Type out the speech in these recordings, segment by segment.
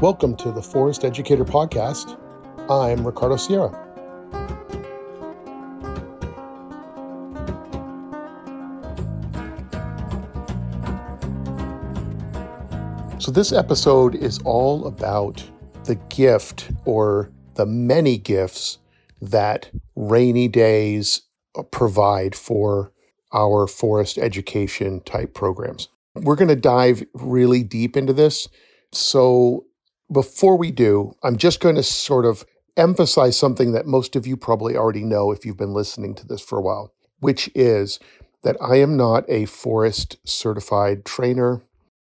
Welcome to the Forest Educator Podcast. I'm Ricardo Sierra. So, this episode is all about the gift or the many gifts that rainy days provide for our forest education type programs. We're going to dive really deep into this. So, before we do, I'm just going to sort of emphasize something that most of you probably already know if you've been listening to this for a while, which is that I am not a forest certified trainer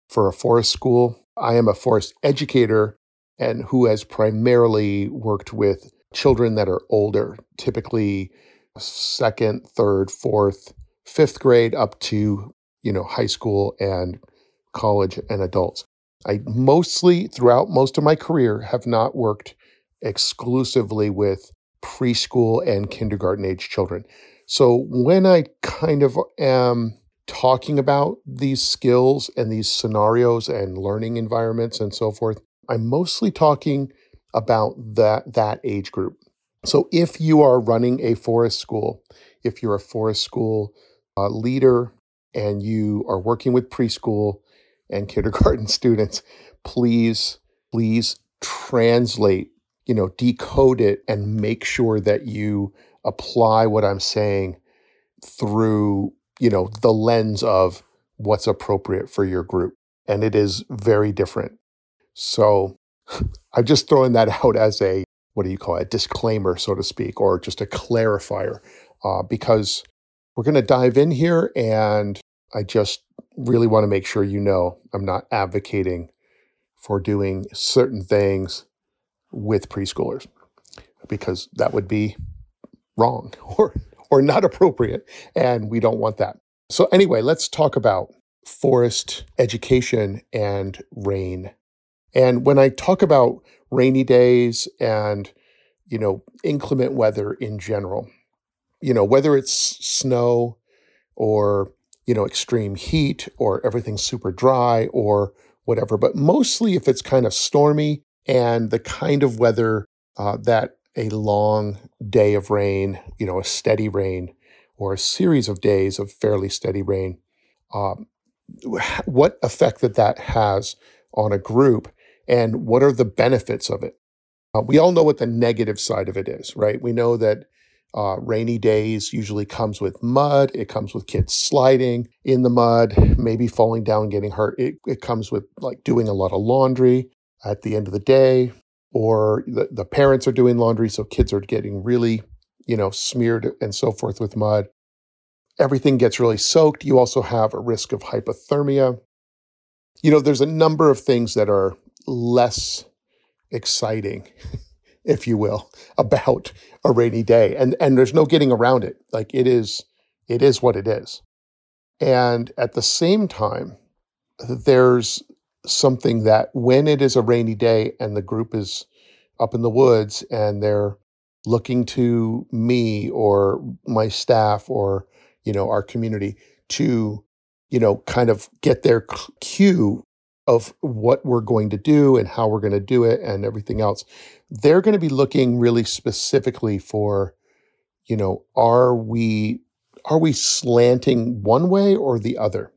for a forest school. I am a forest educator and who has primarily worked with children that are older, typically second, third, fourth, fifth grade up to, you know, high school and college and adults. I mostly, throughout most of my career, have not worked exclusively with preschool and kindergarten age children. So when I kind of am talking about these skills and these scenarios and learning environments and so forth, I'm mostly talking about that that age group. So if you are running a forest school, if you're a forest school uh, leader and you are working with preschool and kindergarten students, please, please translate, you know, decode it and make sure that you apply what I'm saying through, you know, the lens of what's appropriate for your group. And it is very different. So I'm just throwing that out as a, what do you call it, a disclaimer, so to speak, or just a clarifier, uh, because we're going to dive in here and I just really want to make sure you know I'm not advocating for doing certain things with preschoolers because that would be wrong or or not appropriate and we don't want that. So anyway, let's talk about forest education and rain. And when I talk about rainy days and you know inclement weather in general, you know whether it's snow or you know, extreme heat or everything's super dry or whatever. But mostly if it's kind of stormy and the kind of weather uh, that a long day of rain, you know, a steady rain or a series of days of fairly steady rain, um, what effect that that has on a group and what are the benefits of it. Uh, we all know what the negative side of it is, right? We know that uh, rainy days usually comes with mud. It comes with kids sliding in the mud, maybe falling down, getting hurt. It, it comes with like doing a lot of laundry at the end of the day, or the, the parents are doing laundry, so kids are getting really, you know, smeared and so forth with mud. Everything gets really soaked. You also have a risk of hypothermia. You know, there's a number of things that are less exciting if you will, about a rainy day. And and there's no getting around it. Like it is it is what it is. And at the same time, there's something that when it is a rainy day and the group is up in the woods and they're looking to me or my staff or you know our community to you know kind of get their cue of what we're going to do and how we're going to do it and everything else they're going to be looking really specifically for you know are we are we slanting one way or the other?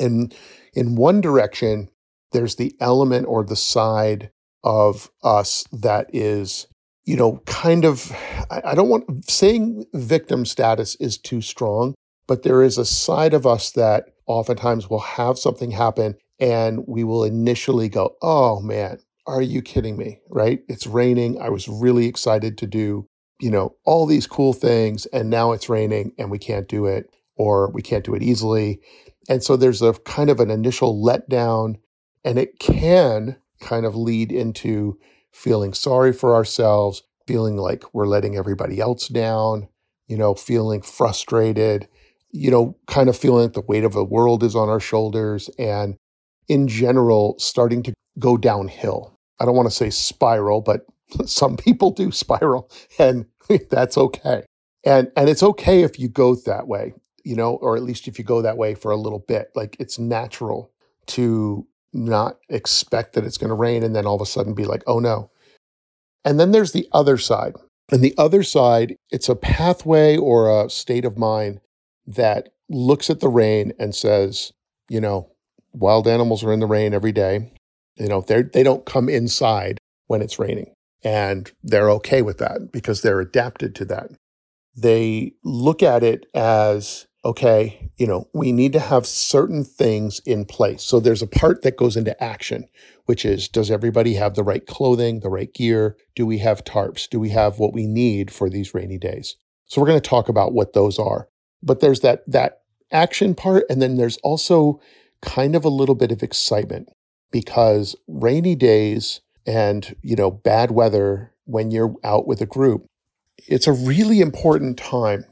And in one direction there's the element or the side of us that is you know kind of i don't want saying victim status is too strong but there is a side of us that oftentimes will have something happen and we will initially go oh man are you kidding me? Right? It's raining. I was really excited to do, you know, all these cool things. And now it's raining and we can't do it or we can't do it easily. And so there's a kind of an initial letdown and it can kind of lead into feeling sorry for ourselves, feeling like we're letting everybody else down, you know, feeling frustrated, you know, kind of feeling like the weight of the world is on our shoulders and in general starting to go downhill I don't want to say spiral, but some people do spiral and that's okay. And and it's okay if you go that way, you know, or at least if you go that way for a little bit. Like it's natural to not expect that it's going to rain and then all of a sudden be like, oh no. And then there's the other side. And the other side, it's a pathway or a state of mind that looks at the rain and says, you know, wild animals are in the rain every day. You know, they they don't come inside when it's raining. And they're okay with that because they're adapted to that. They look at it as okay, you know, we need to have certain things in place. So there's a part that goes into action, which is does everybody have the right clothing, the right gear? Do we have tarps? Do we have what we need for these rainy days? So we're going to talk about what those are. But there's that that action part and then there's also kind of a little bit of excitement because rainy days and, you know, bad weather when you're out with a group, it's a really important time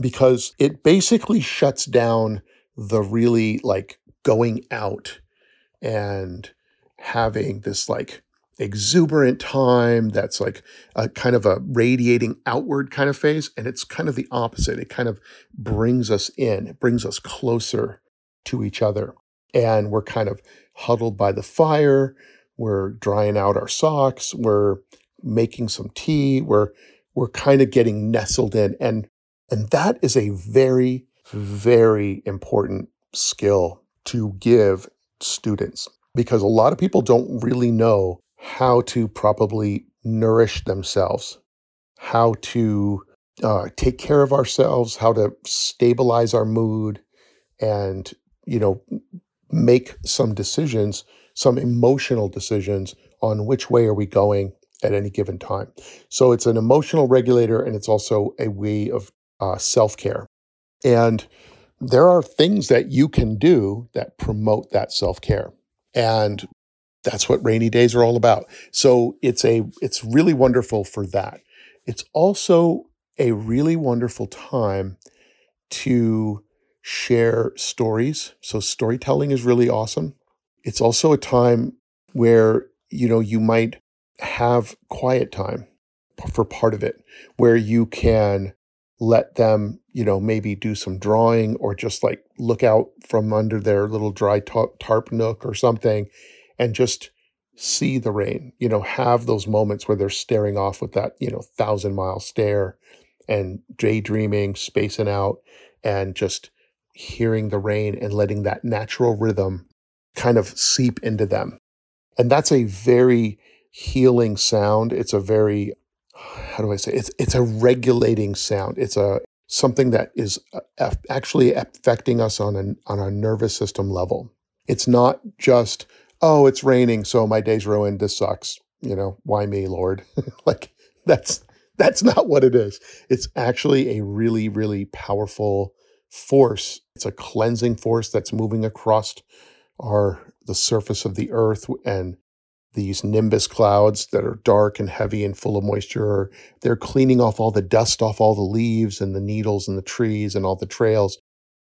because it basically shuts down the really like going out and having this like exuberant time that's like a kind of a radiating outward kind of phase and it's kind of the opposite. It kind of brings us in. It brings us closer to each other and we're kind of huddled by the fire we're drying out our socks we're making some tea we're we're kind of getting nestled in and and that is a very, very important skill to give students because a lot of people don't really know how to properly nourish themselves, how to uh, take care of ourselves, how to stabilize our mood, and you know make some decisions, some emotional decisions on which way are we going at any given time. So it's an emotional regulator, and it's also a way of uh, self care. And there are things that you can do that promote that self care. And that's what rainy days are all about. So it's a it's really wonderful for that. It's also a really wonderful time to share stories. So storytelling is really awesome. It's also a time where you know you might have quiet time for part of it where you can let them, you know, maybe do some drawing or just like look out from under their little dry tarp nook or something and just see the rain, you know, have those moments where they're staring off with that, you know, thousand mile stare and daydreaming, spacing out, and just hearing the rain and letting that natural rhythm kind of seep into them. And that's a very healing sound. It's a very how do I say it's it's a regulating sound. It's a something that is uh, actually affecting us on an on a nervous system level. It's not just oh it's raining so my day's ruined. This sucks. You know why me, Lord? like that's that's not what it is. It's actually a really really powerful force. It's a cleansing force that's moving across our the surface of the earth and these nimbus clouds that are dark and heavy and full of moisture. They're cleaning off all the dust off all the leaves and the needles and the trees and all the trails.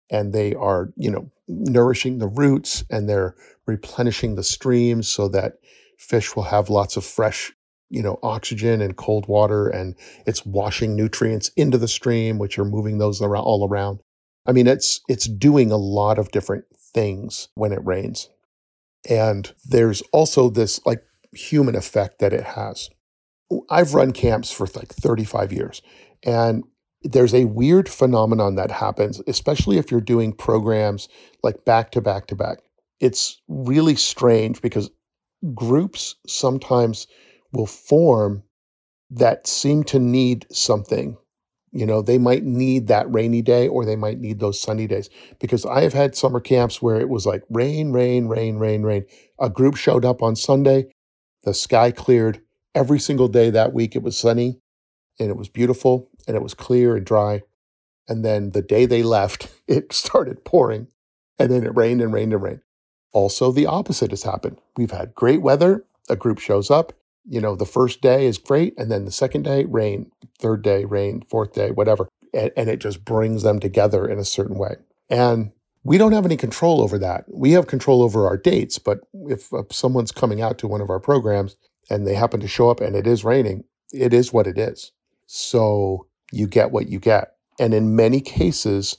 And they are, you know, nourishing the roots and they're replenishing the streams so that fish will have lots of fresh, you know, oxygen and cold water. And it's washing nutrients into the stream, which are moving those around all around. I mean, it's it's doing a lot of different things when it rains. And there's also this like human effect that it has. I've run camps for like 35 years, and there's a weird phenomenon that happens, especially if you're doing programs like back to back to back. It's really strange because groups sometimes will form that seem to need something you know, they might need that rainy day or they might need those sunny days because I have had summer camps where it was like rain, rain, rain, rain, rain. A group showed up on Sunday, the sky cleared every single day that week. It was sunny and it was beautiful and it was clear and dry. And then the day they left, it started pouring and then it rained and rained and rained. Also, the opposite has happened. We've had great weather. A group shows up, you know, the first day is great, and then the second day, rain, third day, rain, fourth day, whatever. And, and, it just brings them together in a certain way. And we don't have any control over that. We have control over our dates, but if someone's coming out to one of our programs and they happen to show up and it is raining, it is what it is. So you get what you get. And in many cases,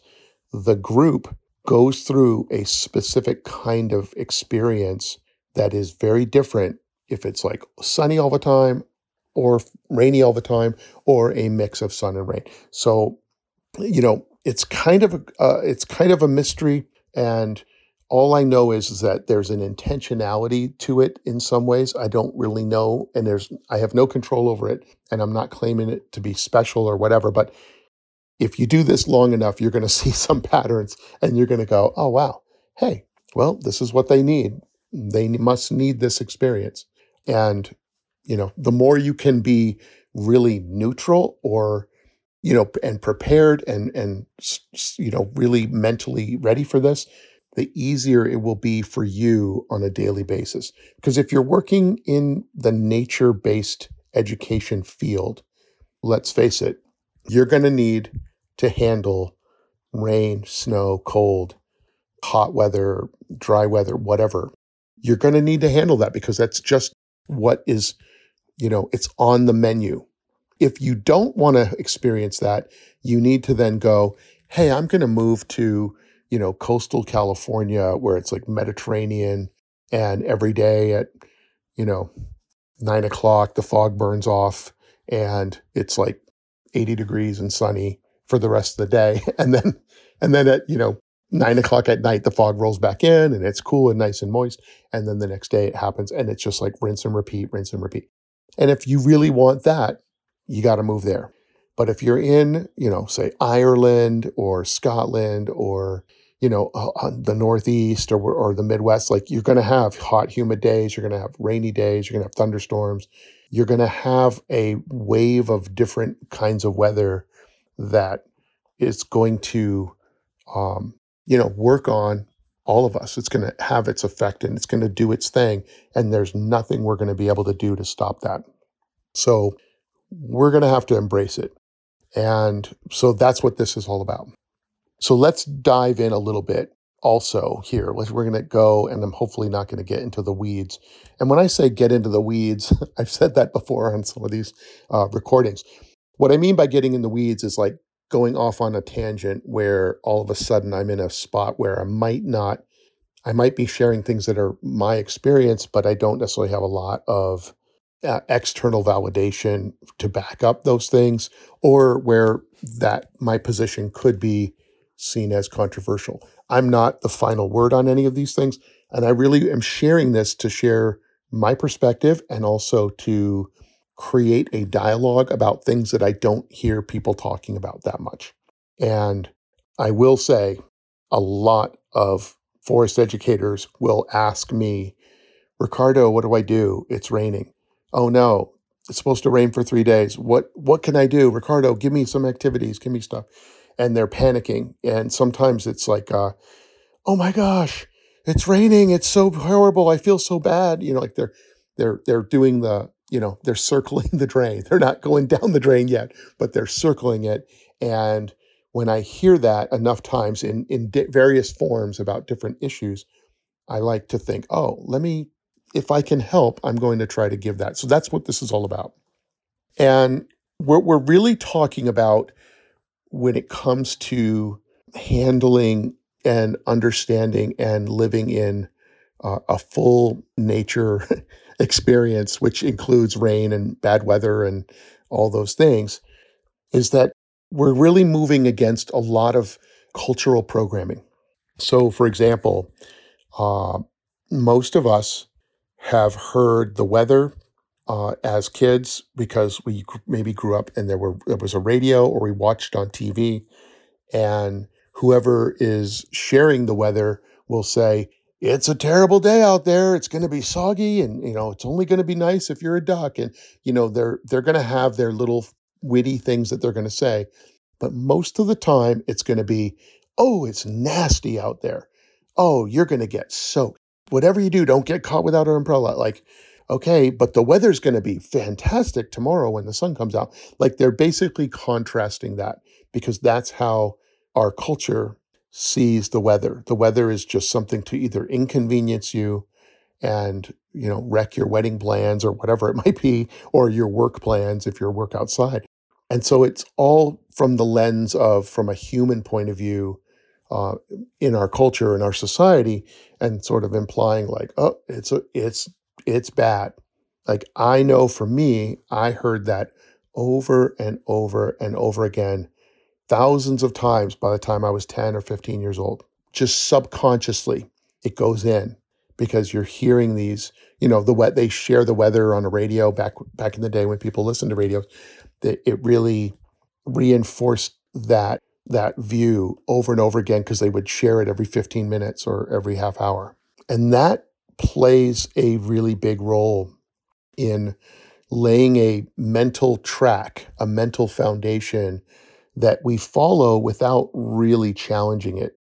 the group goes through a specific kind of experience that is very different if it's like sunny all the time or rainy all the time or a mix of sun and rain. So, you know, it's kind of a, uh, it's kind of a mystery and all I know is, is that there's an intentionality to it in some ways. I don't really know, and there's I have no control over it, and I'm not claiming it to be special or whatever. But if you do this long enough, you're going to see some patterns, and you're going to go, "Oh wow, hey, well, this is what they need. They must need this experience." And you know, the more you can be really neutral or you know and prepared and and you know really mentally ready for this the easier it will be for you on a daily basis. Because if you're working in the nature based education field, let's face it, you're going to need to handle rain, snow, cold, hot weather, dry weather, whatever. You're going to need to handle that because that's just what is, you know, it's on the menu. If you don't want to experience that, you need to then go, hey, I'm going to move to you know, coastal California where it's like Mediterranean and every day at, you know, nine o'clock, the fog burns off and it's like 80 degrees and sunny for the rest of the day. And then, and then at, you know, nine o'clock at night, the fog rolls back in and it's cool and nice and moist. And then the next day it happens and it's just like rinse and repeat, rinse and repeat. And if you really want that, you got to move there. But if you're in, you know, say Ireland or Scotland or you know, uh, the Northeast or, or the Midwest, like you're going to have hot, humid days, you're going to have rainy days, you're going to have thunderstorms, you're going to have a wave of different kinds of weather that is going to, um, you know, work on all of us. It's going to have its effect and it's going to do its thing. And there's nothing we're going to be able to do to stop that. So we're going to have to embrace it. And so that's what this is all about. So let's dive in a little bit also here. We're going to go, and I'm hopefully not going to get into the weeds. And when I say get into the weeds, I've said that before on some of these uh, recordings. What I mean by getting in the weeds is like going off on a tangent where all of a sudden I'm in a spot where I might not, I might be sharing things that are my experience, but I don't necessarily have a lot of uh, external validation to back up those things, or where that my position could be seen as controversial. I'm not the final word on any of these things. And I really am sharing this to share my perspective and also to create a dialogue about things that I don't hear people talking about that much. And I will say a lot of forest educators will ask me, Ricardo, what do I do? It's raining. Oh no, it's supposed to rain for three days. What what can I do? Ricardo, give me some activities, give me stuff and they're panicking. And sometimes it's like, uh, oh my gosh, it's raining. It's so horrible. I feel so bad. You know, like they're they're they're doing the you know they're circling the drain. They're not going down the drain yet, but they're circling it. And when I hear that enough times in in di- various forms about different issues, I like to think, oh, let me. If I can help, I'm going to try to give that. So that's what this is all about. And we're, we're really talking about when it comes to handling and understanding and living in uh, a full nature experience, which includes rain and bad weather and all those things, is that we're really moving against a lot of cultural programming. So, for example, uh, most of us have heard the weather uh, as kids because we maybe grew up and there were there was a radio or we watched on TV, and whoever is sharing the weather will say it's a terrible day out there. It's going to be soggy, and you know it's only going to be nice if you're a duck. And you know they're they're going to have their little witty things that they're going to say, but most of the time it's going to be, oh, it's nasty out there. Oh, you're going to get soaked. Whatever you do, don't get caught without an umbrella. Like okay, but the weather's going to be fantastic tomorrow when the sun comes out. Like they're basically contrasting that because that's how our culture sees the weather. The weather is just something to either inconvenience you and, you know, wreck your wedding plans or whatever it might be, or your work plans if you're work outside. And so it's all from the lens of, from a human point of view, uh, in our culture in our society and sort of implying like oh it's a, it's it's bad like i know for me i heard that over and over and over again thousands of times by the time i was 10 or 15 years old just subconsciously it goes in because you're hearing these you know the wet they share the weather on a radio back back in the day when people listened to radio that it really reinforced that that view over and over again because they would share it every 15 minutes or every half hour. And that plays a really big role in laying a mental track, a mental foundation that we follow without really challenging it.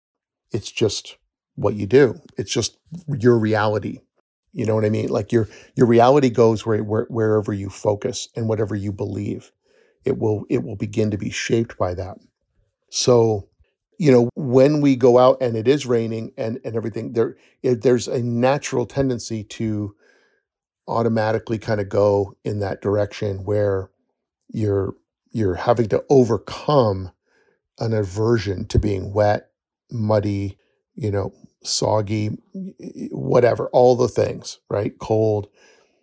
It's just what you do. It's just your reality. You know what I mean? Like your your reality goes where, where wherever you focus and whatever you believe. It will it will begin to be shaped by that. So, you know, when we go out and it is raining and, and everything, there it, there's a natural tendency to automatically kind of go in that direction where you're you're having to overcome an aversion to being wet, muddy, you know, soggy, whatever, all the things, right? Cold,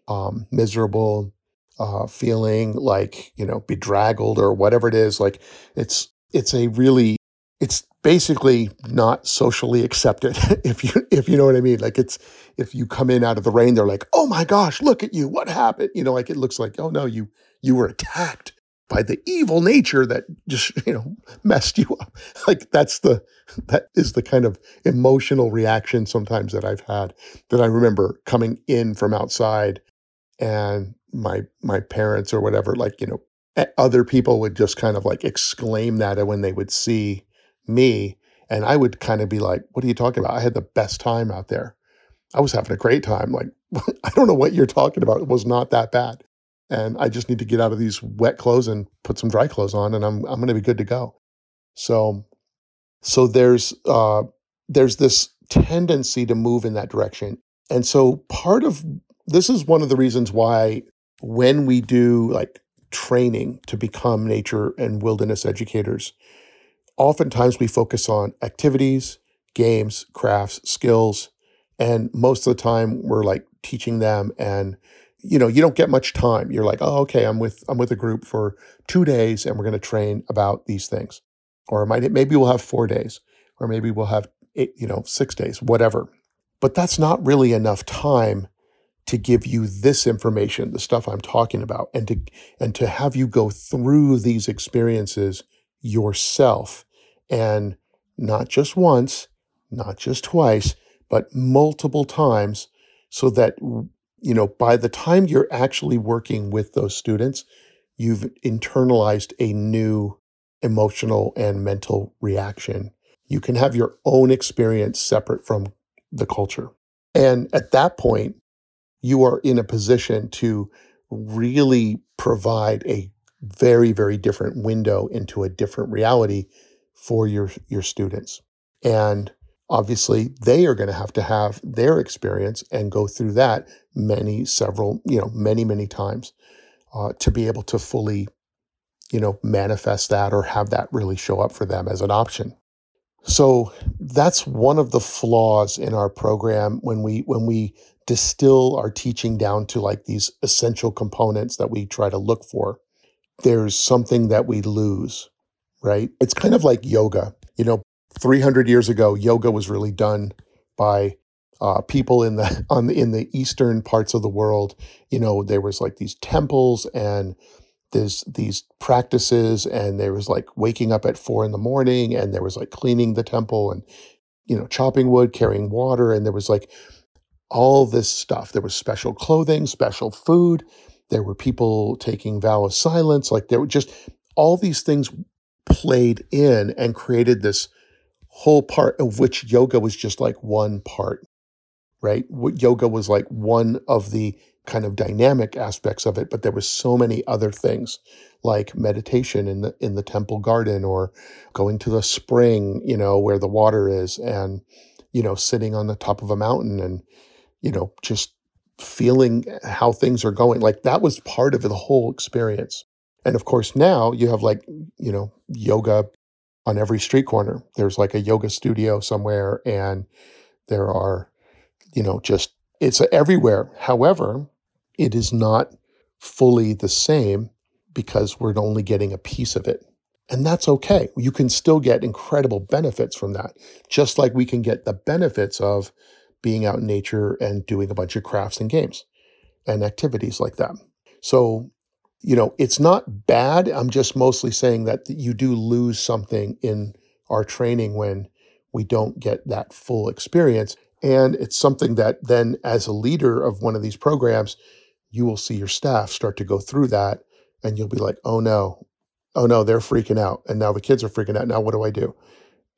um, miserable, uh, feeling like you know bedraggled or whatever it is. Like it's it's a really it's basically not socially accepted if you if you know what I mean. Like it's if you come in out of the rain, they're like, "Oh my gosh, look at you! What happened?" You know, like it looks like, "Oh no, you you were attacked by the evil nature that just you know messed you up." Like that's the that is the kind of emotional reaction sometimes that I've had that I remember coming in from outside and my my parents or whatever like you know other people would just kind of like exclaim that when they would see me. And I would kind of be like, what are you talking about? I had the best time out there. I was having a great time. Like, I don't know what you're talking about. It was not that bad. And I just need to get out of these wet clothes and put some dry clothes on and I'm I'm gonna be good to go. So so there's uh there's this tendency to move in that direction. And so part of this is one of the reasons why when we do like training to become nature and wilderness educators, oftentimes we focus on activities, games, crafts, skills, and most of the time we're like teaching them and you know you don't get much time. You're like oh okay i'm with i'm with a group for two days and we're going to train about these things. Or might maybe we'll have four days or maybe we'll have eight you know six days whatever. But that's not really enough time to give you this information, the stuff I'm talking about, and to and to have you go through these experiences yourself and not just once, not just twice, but multiple times so that you know by the time you're actually working with those students, you've internalized a new emotional and mental reaction. You can have your own experience separate from the culture. And at that point, you are in a position to really provide a very very different window into a different reality for your your students and obviously they are going to have to have their experience and go through that many several you know many many times uh, to be able to fully you know manifest that or have that really show up for them as an option so that's one of the flaws in our program when we when we distill our teaching down to like these essential components that we try to look for, there's something that we lose, right? It's kind of like yoga. You know, 300 years ago, yoga was really done by uh, people in the on the, in the eastern parts of the world. You know, there was like these temples and there's these practices, and there was like waking up at four in the morning, and there was like cleaning the temple and you know chopping wood, carrying water, and there was like all this stuff. There was special clothing, special food. There were people taking vow of silence. Like there were just all these things played in and created this whole part of which yoga was just like one part, right? Yoga was like one of the kind of dynamic aspects of it, but there was so many other things like meditation in the in the temple garden or going to the spring, you know, where the water is and you know, sitting on the top of a mountain and you know, just feeling how things are going. Like that was part of the whole experience. And of course, now you have like, you know, yoga on every street corner. There's like a yoga studio somewhere, and there are, you know, just it's everywhere. However, it is not fully the same because we're only getting a piece of it. And that's okay. You can still get incredible benefits from that, just like we can get the benefits of being out in nature and doing a bunch of crafts and games and activities like that. So, you know, it's not bad. I'm just mostly saying that you do lose something in our training when we don't get that full experience. And it's something that then, as a leader of one of these programs, you will see your staff start to go through that and you'll be like, oh no, oh no, they're freaking out. And now the kids are freaking out. Now what do I do?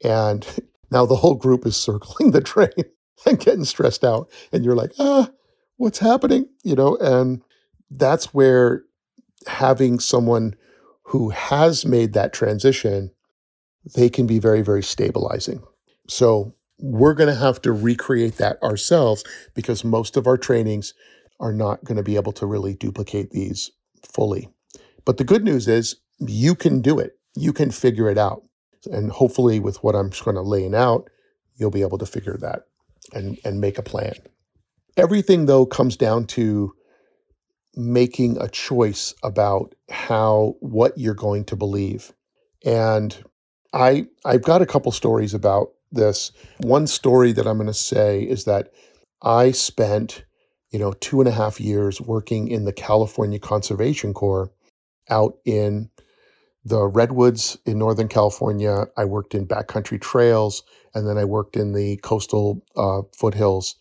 And now the whole group is circling the train and getting stressed out. And you're like, ah, what's happening? You know, and that's where having someone who has made that transition, they can be very, very stabilizing. So we're going to have to recreate that ourselves because most of our trainings are not going to be able to really duplicate these fully. But the good news is you can do it. You can figure it out. And hopefully with what I'm going to laying out, you'll be able to figure that and, and make a plan. Everything though comes down to making a choice about how what you're going to believe. And I I've got a couple stories about this. One story that I'm going to say is that I spent, you know, two and a half years working in the California Conservation Corps out in the redwoods in Northern California. I worked in backcountry trails, and then I worked in the coastal uh, foothills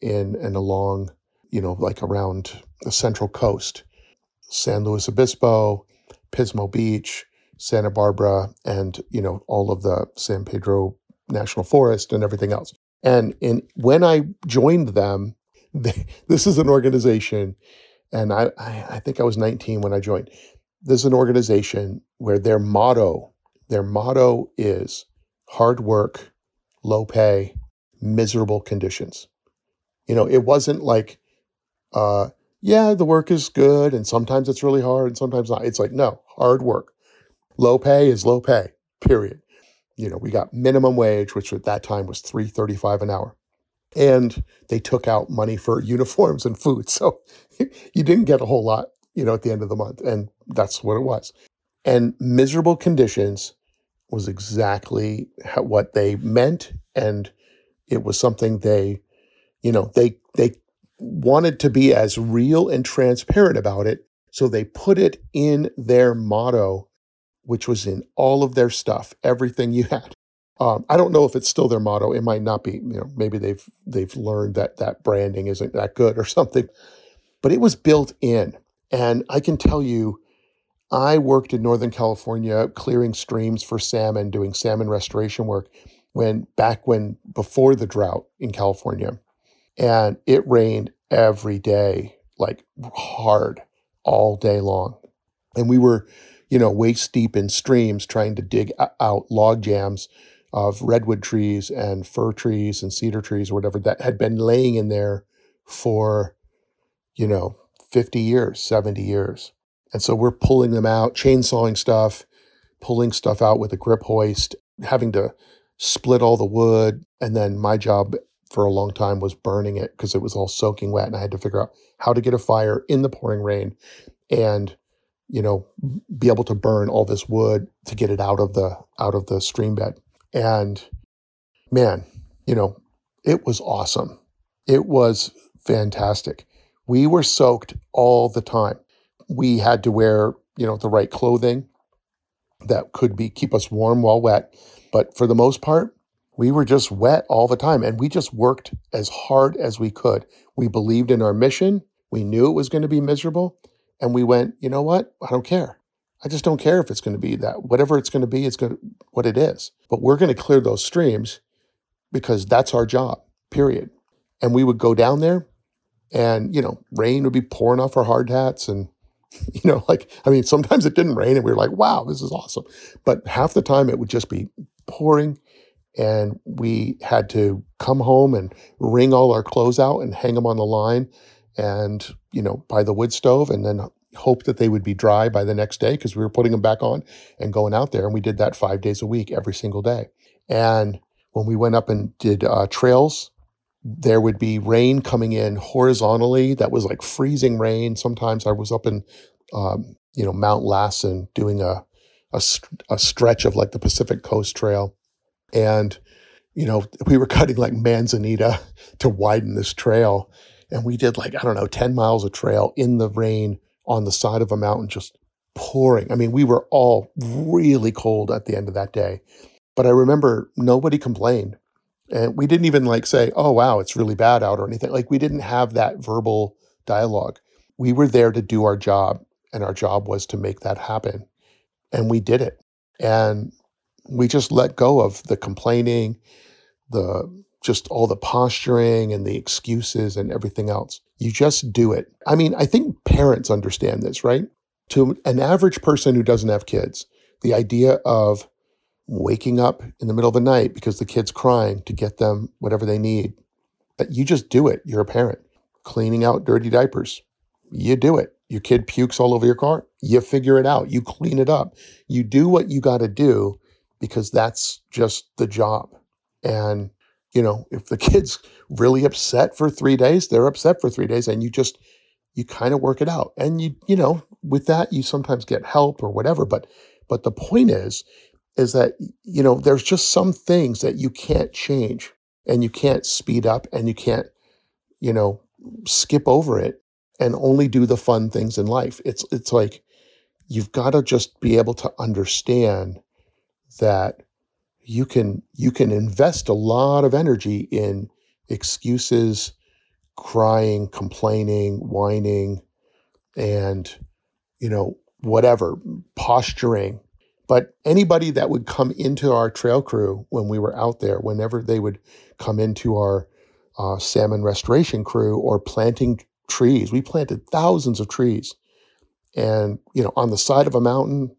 in and along, you know, like around the central coast, San Luis Obispo, Pismo Beach, Santa Barbara, and you know all of the San Pedro National Forest and everything else. And in when I joined them, they, this is an organization, and I, I I think I was 19 when I joined This is an organization where their motto, their motto is hard work, low pay, miserable conditions. You know, it wasn't like, uh, yeah, the work is good and sometimes it's really hard and sometimes not. It's like, no, hard work. Low pay is low pay, period. You know, we got minimum wage, which at that time was 335 an hour. And they took out money for uniforms and food. So you didn't get a whole lot you know, at the end of the month. And that's what it was. And miserable conditions was exactly what they meant. And it was something they, you know, they, they wanted to be as real and transparent about it. So they put it in their motto, which was in all of their stuff, everything you had. Um, I don't know if it's still their motto. It might not be. You know, maybe they've they've learned that that branding isn't that good or something. But it was built in, and I can tell you, I worked in Northern California clearing streams for salmon, doing salmon restoration work when back when before the drought in California. And it rained every day, like hard all day long. And we were, you know, waist deep in streams trying to dig out log jams of redwood trees and fir trees and cedar trees or whatever that had been laying in there for, you know, 50 years, 70 years. And so we're pulling them out, chainsawing stuff, pulling stuff out with a grip hoist, having to split all the wood. And then my job for a long time was burning it because it was all soaking wet. And I had to figure out how to get a fire in the pouring rain and, you know, be able to burn all this wood to get it out of the out of the stream bed. And man, you know, it was awesome. It was fantastic we were soaked all the time. We had to wear, you know, the right clothing that could be keep us warm while wet, but for the most part, we were just wet all the time and we just worked as hard as we could. We believed in our mission. We knew it was going to be miserable and we went, you know what? I don't care. I just don't care if it's going to be that. Whatever it's going to be, it's going to what it is. But we're going to clear those streams because that's our job. Period. And we would go down there and you know rain would be pouring off our hard hats and you know like i mean sometimes it didn't rain and we were like wow this is awesome but half the time it would just be pouring and we had to come home and wring all our clothes out and hang them on the line and you know by the wood stove and then hope that they would be dry by the next day because we were putting them back on and going out there. And we did that five days a week, every single day. And when we went up and did uh, trails, there would be rain coming in horizontally. That was like freezing rain. Sometimes I was up in, um, you know, Mount Lassen doing a, a, a stretch of like the Pacific Coast Trail. And, you know, we were cutting like manzanita to widen this trail. And we did like, I don't know, 10 miles of trail in the rain on the side of a mountain, just pouring. I mean, we were all really cold at the end of that day. But I remember nobody complained. And we didn't even like say, oh, wow, it's really bad out or anything. Like we didn't have that verbal dialogue. We were there to do our job, and our job was to make that happen. And we did it. And we just let go of the complaining, the just all the posturing and the excuses and everything else. You just do it. I mean, I think parents understand this, right? To an average person who doesn't have kids, the idea of waking up in the middle of the night because the kid's crying to get them whatever they need, uh, you just do it. You're a parent. Cleaning out dirty diapers, you do it. Your kid pukes all over your car, you figure it out. You clean it up. You do what you got to do because that's just the job. And you know, if the kid's really upset for three days, they're upset for three days, and you just you kind of work it out. And you you know, with that, you sometimes get help or whatever. But but the point is, is that you know, there's just some things that you can't change, and you can't speed up, and you can't, you know, skip over it, and only do the fun things in life. It's it's like you've got to just be able to understand that you can you can invest a lot of energy in excuses crying complaining whining and you know whatever posturing. But anybody that would come into our trail crew when we were out there whenever they would come into our uh, salmon restoration crew or planting trees we planted thousands of trees. And you know on the side of a mountain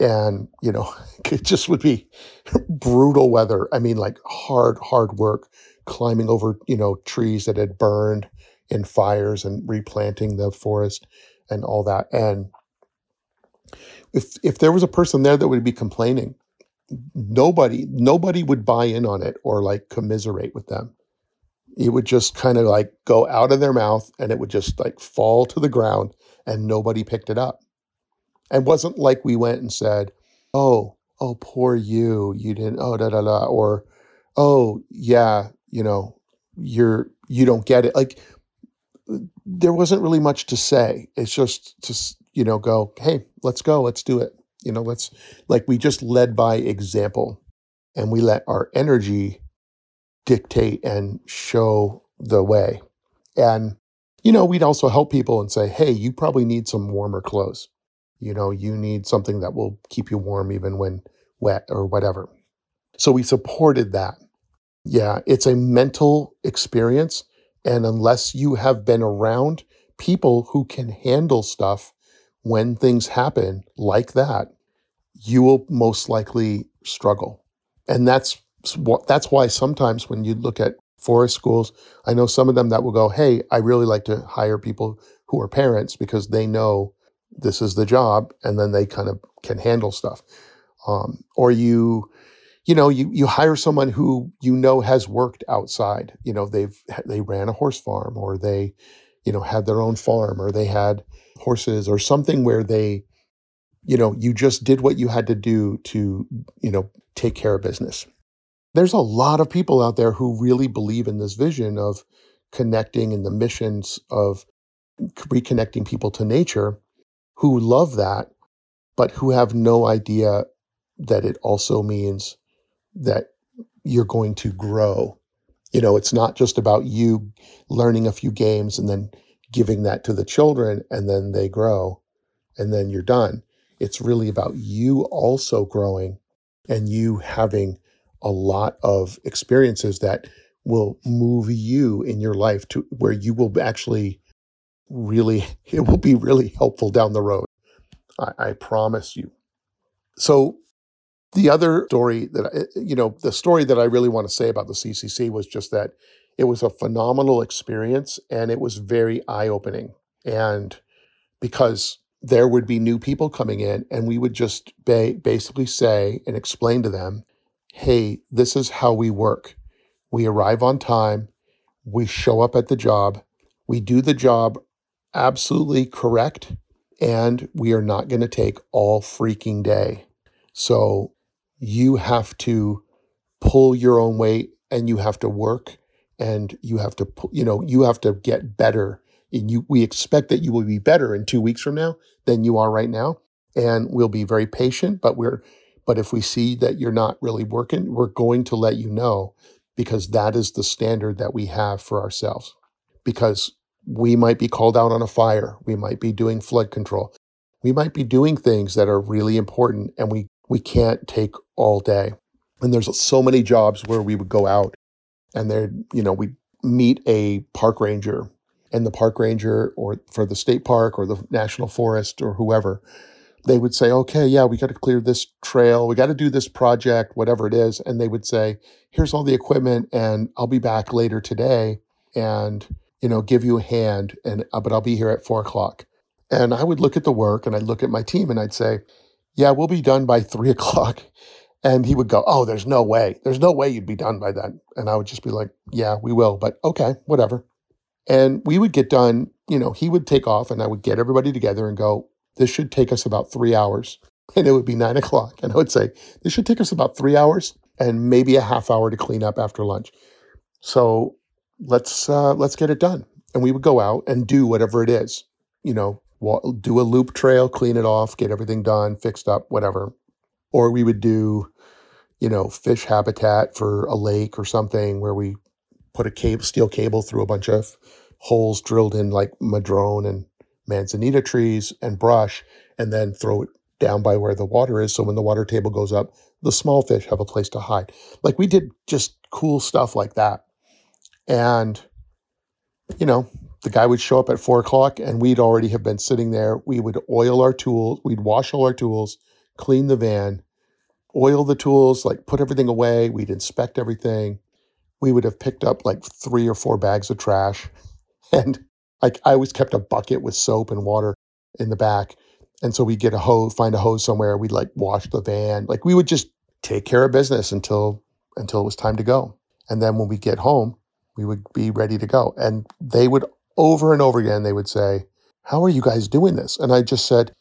and you know it just would be brutal weather. I mean like hard hard work climbing over you know trees that had burned in fires and replanting the forest and all that. And if if there was a person there that would be complaining nobody nobody would buy in on it or like commiserate with them. It would just kind of like go out of their mouth and it would just like fall to the ground and nobody picked it up it wasn't like we went and said, "Oh, oh, poor you, you didn't." Oh, da da da, or, "Oh, yeah, you know, you're you don't get it." Like there wasn't really much to say. It's just to you know go, "Hey, let's go, let's do it." You know, let's like we just led by example, and we let our energy dictate and show the way. And you know, we'd also help people and say, "Hey, you probably need some warmer clothes." You know, you need something that will keep you warm even when wet or whatever. So we supported that. Yeah, it's a mental experience. And unless you have been around people who can handle stuff when things happen like that, you will most likely struggle. And that's that's why sometimes when you look at forest schools, I know some of them that will go, "Hey, I really like to hire people who are parents because they know this is the job and then they kind of can handle stuff. Um, or you you know you you hire someone who you know has worked outside. You know they've they ran a horse farm or they you know had their own farm or they had horses or something where they you know you just did what you had to do to you know take care of business. There's a lot of people out there who really believe in this vision of connecting and the missions of reconnecting people to nature who love that, but who have no idea that it also means that you're going to grow. You know, it's not just about you learning a few games and then giving that to the children and then they grow and then you're done. It's really about you also growing and you having a lot of experiences that will move you in your life to where you will actually really, it will be really helpful down the road. I, I promise you. So, the other story that, you know, the story that I really want to say about the CCC was just that it was a phenomenal experience and it was very eye opening. And because there would be new people coming in and we would just ba- basically say and explain to them hey this is how we work we arrive on time we show up at the job we do the job absolutely correct and we are not going to take all freaking day. So you have to pull your own weight and you have to work and you have to you know you have to get better. And you we expect that you will be better in 2 weeks from now than you are right now and we'll be very patient but we're but if we see that you're not really working we're going to let you know because that is the standard that we have for ourselves. Because we might be called out on a fire. We might be doing flood control. We might be doing things that are really important and we we can't take all day. And there's so many jobs where we would go out and there you know we meet a park ranger and the park ranger or for the state park or the national forest or whoever they would say okay yeah we got to clear this trail. We got to do this project whatever it is and they would say here's all the equipment and i'll be back later today. And you know give you a hand and uh, but i'll be here at four o'clock and i would look at the work and i'd look at my team and i'd say yeah we'll be done by three o'clock and he would go, Oh, there's no way. There's no way you'd be done by then. And I would just be like, Yeah, we will, but okay, whatever. And we would get done, you know, he would take off and I would get everybody together and go, This should take us about three hours. And it would be nine o'clock. And I would say, This should take us about three hours and maybe a half hour to clean up after lunch. So let's uh, let's get it done. And we would go out and do whatever it is, you know, do a loop trail, clean it off, get everything done, fixed up, whatever. Or we would do you know, fish habitat for a lake or something where we put a cable, steel cable through a bunch of holes drilled in like madrone and manzanita trees and brush, and then throw it down by where the water is. So when the water table goes up, the small fish have a place to hide. Like we did just cool stuff like that. And, you know, the guy would show up at four o'clock and we'd already have been sitting there. We would oil our tools, we'd wash all our tools, clean the van, oil the tools, like put everything away. We'd inspect everything. We would have picked up like three or four bags of trash. And like I always kept a bucket with soap and water in the back. And so we'd get a hose, find a hose somewhere. We'd like wash the van. Like we would just take care of business until until it was time to go. And then when we get home, we would be ready to go. And they would over and over again, they would say, How are you guys doing this? And I just said,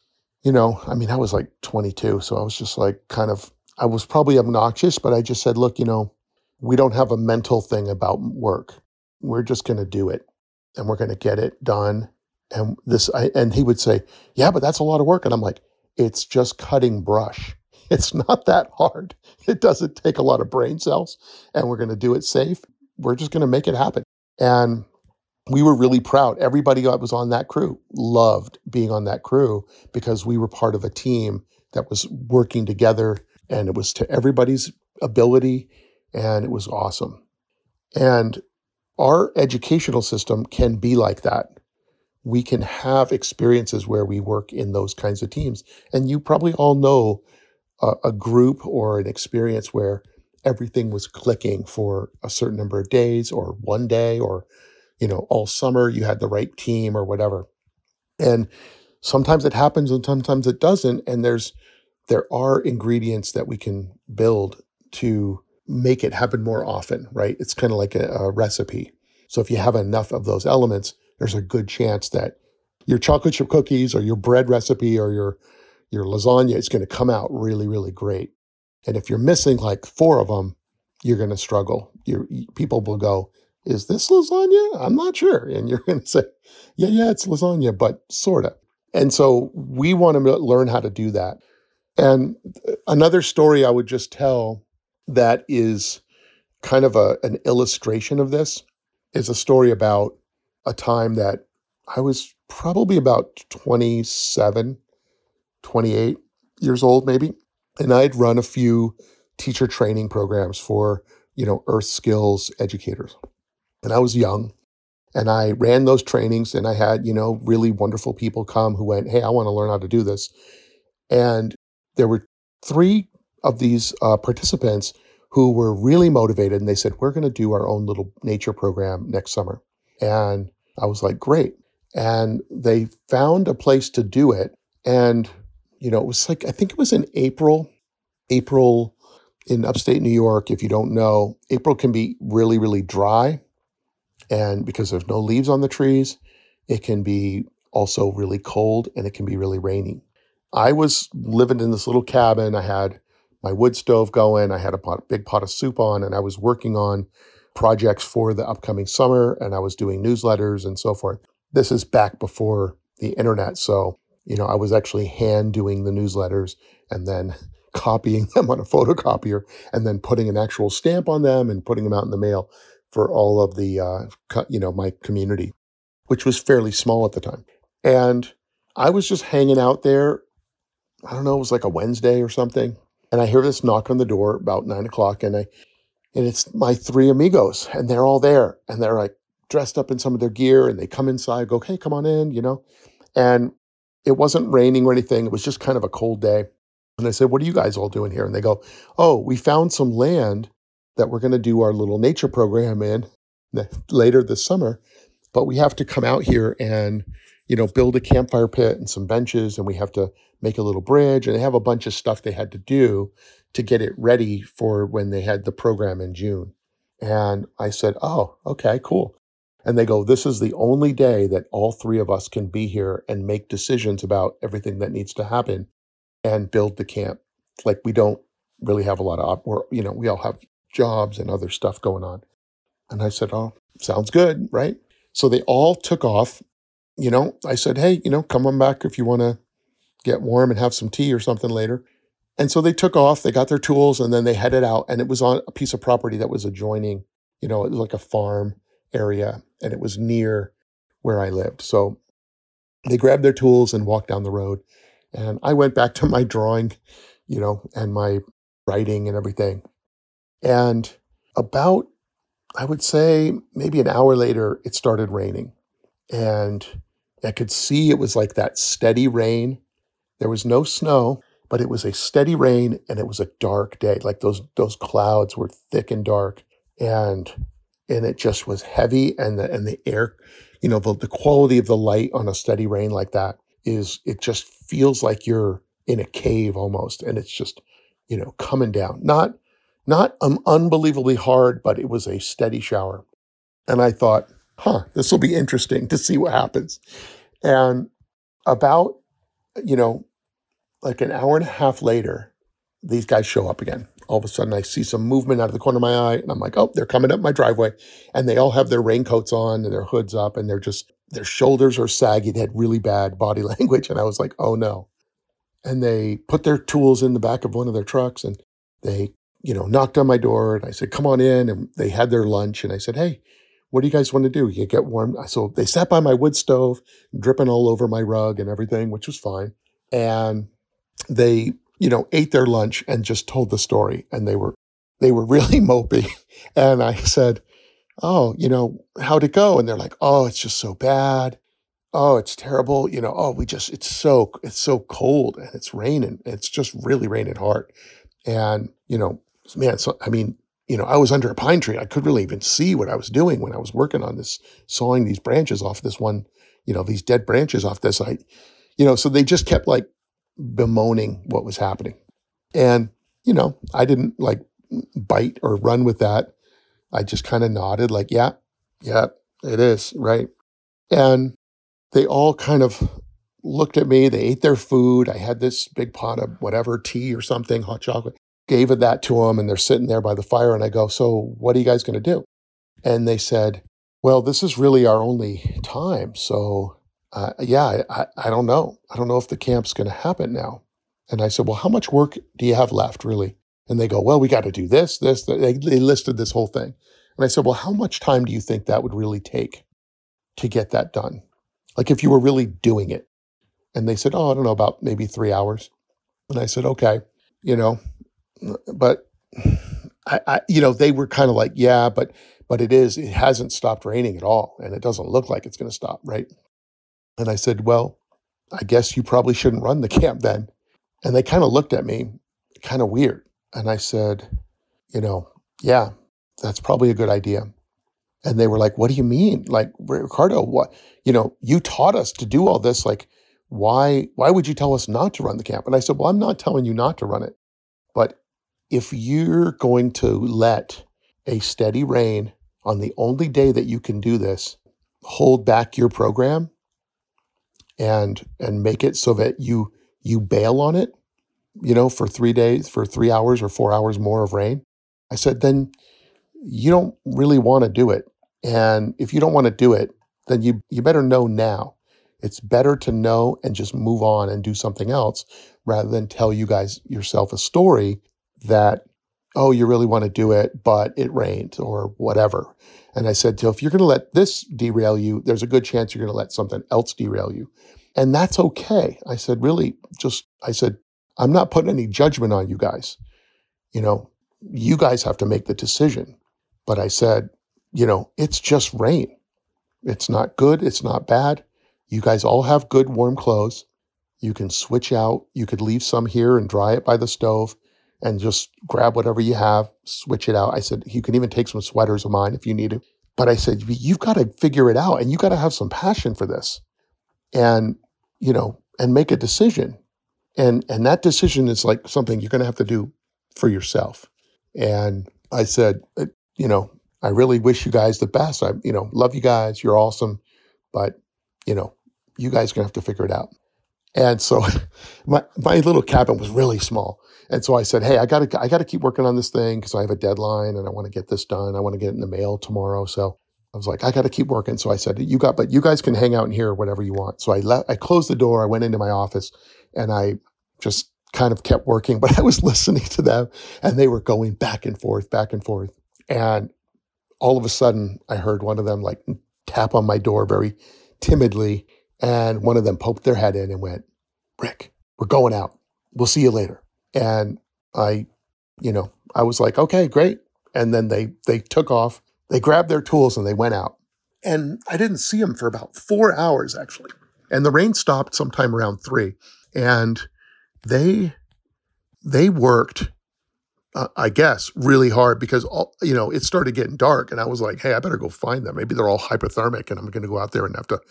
you know, I mean, I was like 22. So I was just like kind of I was probably obnoxious, but I just said, look, you know, we don't have a mental thing about work. We're just going to do it and we're going to get it done. And this, I, and he would say, yeah, but that's a lot of work. And I'm like, it's just cutting brush. It's not that hard. It doesn't take a lot of brain cells and we're going to do it safe. We're just going to make it happen. And we were really proud. Everybody that was on that crew loved being on that crew because we were part of a team that was working together and it was to everybody's ability and it was awesome. And our educational system can be like that. We can have experiences where we work in those kinds of teams. And you probably all know a, a group or an experience where everything was clicking for a certain number of days or one day or you know all summer you had the right team or whatever and sometimes it happens and sometimes it doesn't and there's there are ingredients that we can build to make it happen more often, right? It's kind of like a, a, recipe. So if you have enough of those elements, there's a good chance that your chocolate chip cookies or your bread recipe or your your lasagna is going to come out really, really great. And if you're missing like four of them, you're going to struggle. Your people will go, "Is this lasagna? I'm not sure." And you're going to say, "Yeah, yeah, it's lasagna, but sorta." And so we want to learn how to do that. And uh, another story I would just tell that is kind of a, an illustration of this is a story about a time that I was probably about 27, 28 years old, maybe. And I'd run a few teacher training programs for, you know, earth skills educators. And I was young and I ran those trainings and I had, you know, really wonderful people come who went, Hey, I want to learn how to do this. And there were three of these uh, participants who were really motivated and they said, We're going to do our own little nature program next summer. And I was like, Great. and they found a place to do it. And, you know, it was like, I think it was in April, April in upstate New York. If you don't know, April can be really, really dry. And because there's no leaves on the trees, it can be also really cold and it can be really rainy. I was living in this little cabin. I had my wood stove going. I had a pot, big pot of soup on, and I was working on projects for the upcoming summer. And I was doing newsletters and so forth. This is back before the internet, so you know I was actually hand doing the newsletters and then copying them on a photocopier and then putting an actual stamp on them and putting them out in the mail for all of the uh, you know my community, which was fairly small at the time. And I was just hanging out there. I don't know, it was like a Wednesday or something. And I hear this knock on the door about nine o'clock, and I and it's my three amigos, and they're all there, and they're like dressed up in some of their gear, and they come inside, go, "Hey, come on in," you know. And it wasn't raining or anything; it was just kind of a cold day. And I said, "What are you guys all doing here?" And they go, "Oh, we found some land that we're going to do our little nature program in later this summer, but we have to come out here and you know, build a campfire pit and some benches, and we have to make a little bridge. And they have a bunch of stuff they had to do to get it ready for when they had the program in June. And I said, Oh, okay, cool. And they go, This is the only day that all three of us can be here and make decisions about everything that needs to happen and build the camp. Like we don't really have a lot of, or, you know, we all have jobs and other stuff going on. And I said, Oh, sounds good, right? So they all took off you know, I said, hey, you know, come on back if you want to get warm and have some tea or something later. And so they took off, they got their tools, and then they headed out. And it was on a piece of property that was adjoining, you know, it was like a farm area, and it was near where I lived. So they grabbed their tools and walked down the road. And I went back to my drawing, you know, and my writing and everything. And about, I would say, maybe an hour later, it started raining. And I could see it was like that steady rain. There was no snow, but it was a steady rain and it was a dark day. Like those those clouds were thick and dark and and it just was heavy and the and the air, you know, the, the quality of the light on a steady rain like that is it just feels like you're in a cave almost and it's just, you know, coming down. Not not um, unbelievably hard, but it was a steady shower. And I thought, huh, this will be interesting to see what happens. And about, you know, like an hour and a half later, these guys show up again. All of a sudden, I see some movement out of the corner of my eye, and I'm like, oh, they're coming up my driveway. And they all have their raincoats on and their hoods up, and they're just, their shoulders are saggy. They had really bad body language. And I was like, oh no. And they put their tools in the back of one of their trucks and they, you know, knocked on my door. And I said, come on in. And they had their lunch. And I said, hey, what do you guys want to do? You get warm. So they sat by my wood stove, dripping all over my rug and everything, which was fine. And they, you know, ate their lunch and just told the story. And they were, they were really mopey. And I said, Oh, you know, how'd it go? And they're like, Oh, it's just so bad. Oh, it's terrible. You know, oh, we just, it's so, it's so cold and it's raining. It's just really raining hard. And, you know, man, so, I mean, you know, I was under a pine tree. I couldn't really even see what I was doing when I was working on this, sawing these branches off this one, you know, these dead branches off this. I, you know, so they just kept like bemoaning what was happening. And, you know, I didn't like bite or run with that. I just kind of nodded, like, yeah, yeah, it is, right? And they all kind of looked at me. They ate their food. I had this big pot of whatever tea or something, hot chocolate gave it that to them and they're sitting there by the fire. And I go, So what are you guys going to do? And they said, Well, this is really our only time. So, uh, yeah, I, I don't know. I don't know if the camp's going to happen now. And I said, Well, how much work do you have left, really? And they go, Well, we got to do this, this. They, they listed this whole thing. And I said, Well, how much time do you think that would really take to get that done? Like if you were really doing it. And they said, Oh, I don't know, about maybe three hours. And I said, Okay, you know, but I, I, you know, they were kind of like, yeah, but but it is, it hasn't stopped raining at all, and it doesn't look like it's going to stop, right? And I said, well, I guess you probably shouldn't run the camp then. And they kind of looked at me, kind of weird. And I said, you know, yeah, that's probably a good idea. And they were like, What do you mean? Like, Ricardo, what, you know, you taught us to do all this. Like, why, why would you tell us not to run the camp? And I said, Well, I'm not telling you not to run it. But if you're going to let a steady rain on the only day that you can do this, hold back your program and and make it so that you you bail on it, you know, for 3 days, for 3 hours or 4 hours more of rain. I said then you don't really want to do it. And if you don't want to do it, then you you better know now. It's better to know and just move on and do something else rather than tell you guys yourself a story that oh, you really want to do it, but it rained or whatever. And I said, so if you're going to let this derail you, there's a good chance you're going to let something else derail you. And that's okay. I said, really, just, I said, I'm not putting any judgment on you guys. You know, you guys have to make the decision. But I said, you know, it's just rain. It's not good. It's not bad. You guys all have good warm clothes. You can switch out. You could leave some here and dry it by the stove and just grab whatever you have, switch it out. I said, you can even take some sweaters of mine if you need it. But I said, you've got to figure it out and you got to have some passion for this and, you know, and make a decision. And, and that decision is like something you're going to have to do for yourself. And I said, uh, you know, I really wish you guys the best. I, you know, love you guys. You're awesome. But, you know, you guys going to have to figure it out. And so my, my little cabin was really small. And so I said, Hey, I gotta, I gotta keep working on this thing because I have a deadline and I want to get this done. I want to get it in the mail tomorrow. So I was like, I got to keep working. So I said, you got, but you guys can hang out in here, whatever you want. So I let, I closed the door. I went into my office and I just kind of kept working, but I was listening to them and they were going back and forth, back and forth. And all of a sudden I heard one of them like tap on my door very timidly and one of them poked their head in and went, Rick, we're going out. We'll see you later. And I, you know, I was like, okay, great. And then they they took off. They grabbed their tools and they went out. And I didn't see them for about four hours actually. And the rain stopped sometime around three. And they they worked uh, I guess, really hard because all, you know it started getting dark, and I was like, "Hey, I better go find them. Maybe they're all hypothermic, and I'm going to go out there and have to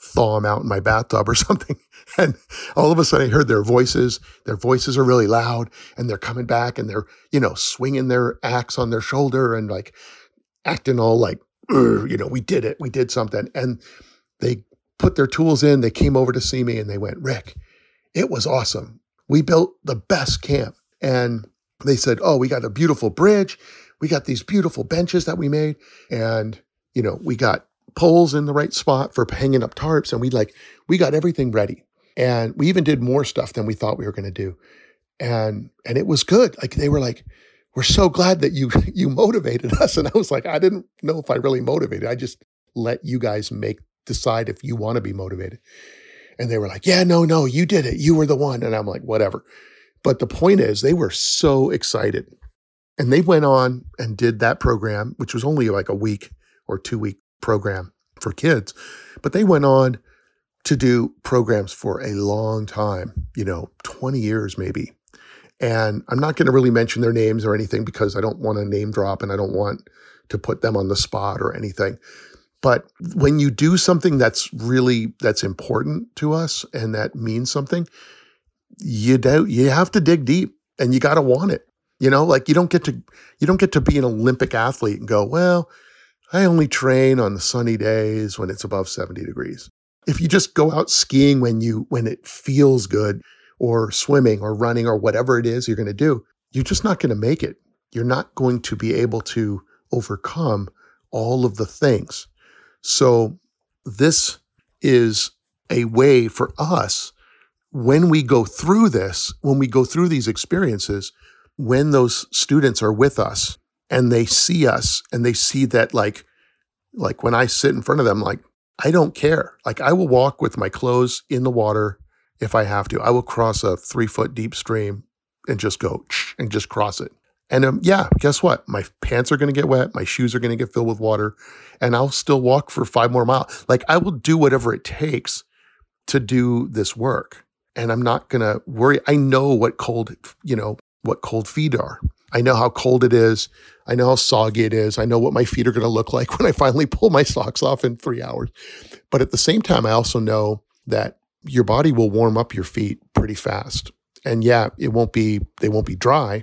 thaw them out in my bathtub or something. And all of a sudden I heard their voices. Their voices are really loud and they're coming back and they're, you know, swinging their axe on their shoulder and like acting all like, you know, we did it. We did something. And they put their tools in. They came over to see me and they went, Rick, it was awesome. We built the best camp. And they said, Oh, we got a beautiful bridge. We got these beautiful benches that we made. And, you know, we got poles in the right spot for hanging up tarps. And we like, we got everything ready. And we even did more stuff than we thought we were going to do. And, and it was good. Like they were like, we're so glad that you, you motivated us. And I was like, I didn't know if I really motivated. I just let you guys make, decide if you want to be motivated. And they were like, yeah, no, no, you did it. You were the one. And I'm like, whatever. But the point is, they were so excited. And they went on and did that program, which was only like a week or two week program for kids, but they went on to do programs for a long time, you know, 20 years maybe. And I'm not going to really mention their names or anything because I don't want to name drop and I don't want to put them on the spot or anything. But when you do something that's really that's important to us and that means something, you don't you have to dig deep and you got to want it. You know, like you don't get to you don't get to be an Olympic athlete and go, well, I only train on the sunny days when it's above 70 degrees. If you just go out skiing when you when it feels good or swimming or running or whatever it is you're going to do, you're just not going to make it. You're not going to be able to overcome all of the things. So this is a way for us when we go through this, when we go through these experiences, when those students are with us and they see us and they see that like like when I sit in front of them like I don't care. Like I will walk with my clothes in the water if I have to. I will cross a 3 foot deep stream and just go and just cross it. And um, yeah, guess what? My pants are going to get wet, my shoes are going to get filled with water, and I'll still walk for 5 more miles. Like I will do whatever it takes to do this work. And I'm not going to worry. I know what cold, you know, what cold feet are. I know how cold it is. I know how soggy it is. I know what my feet are going to look like when I finally pull my socks off in three hours. But at the same time, I also know that your body will warm up your feet pretty fast. And yeah, it won't be, they won't be dry,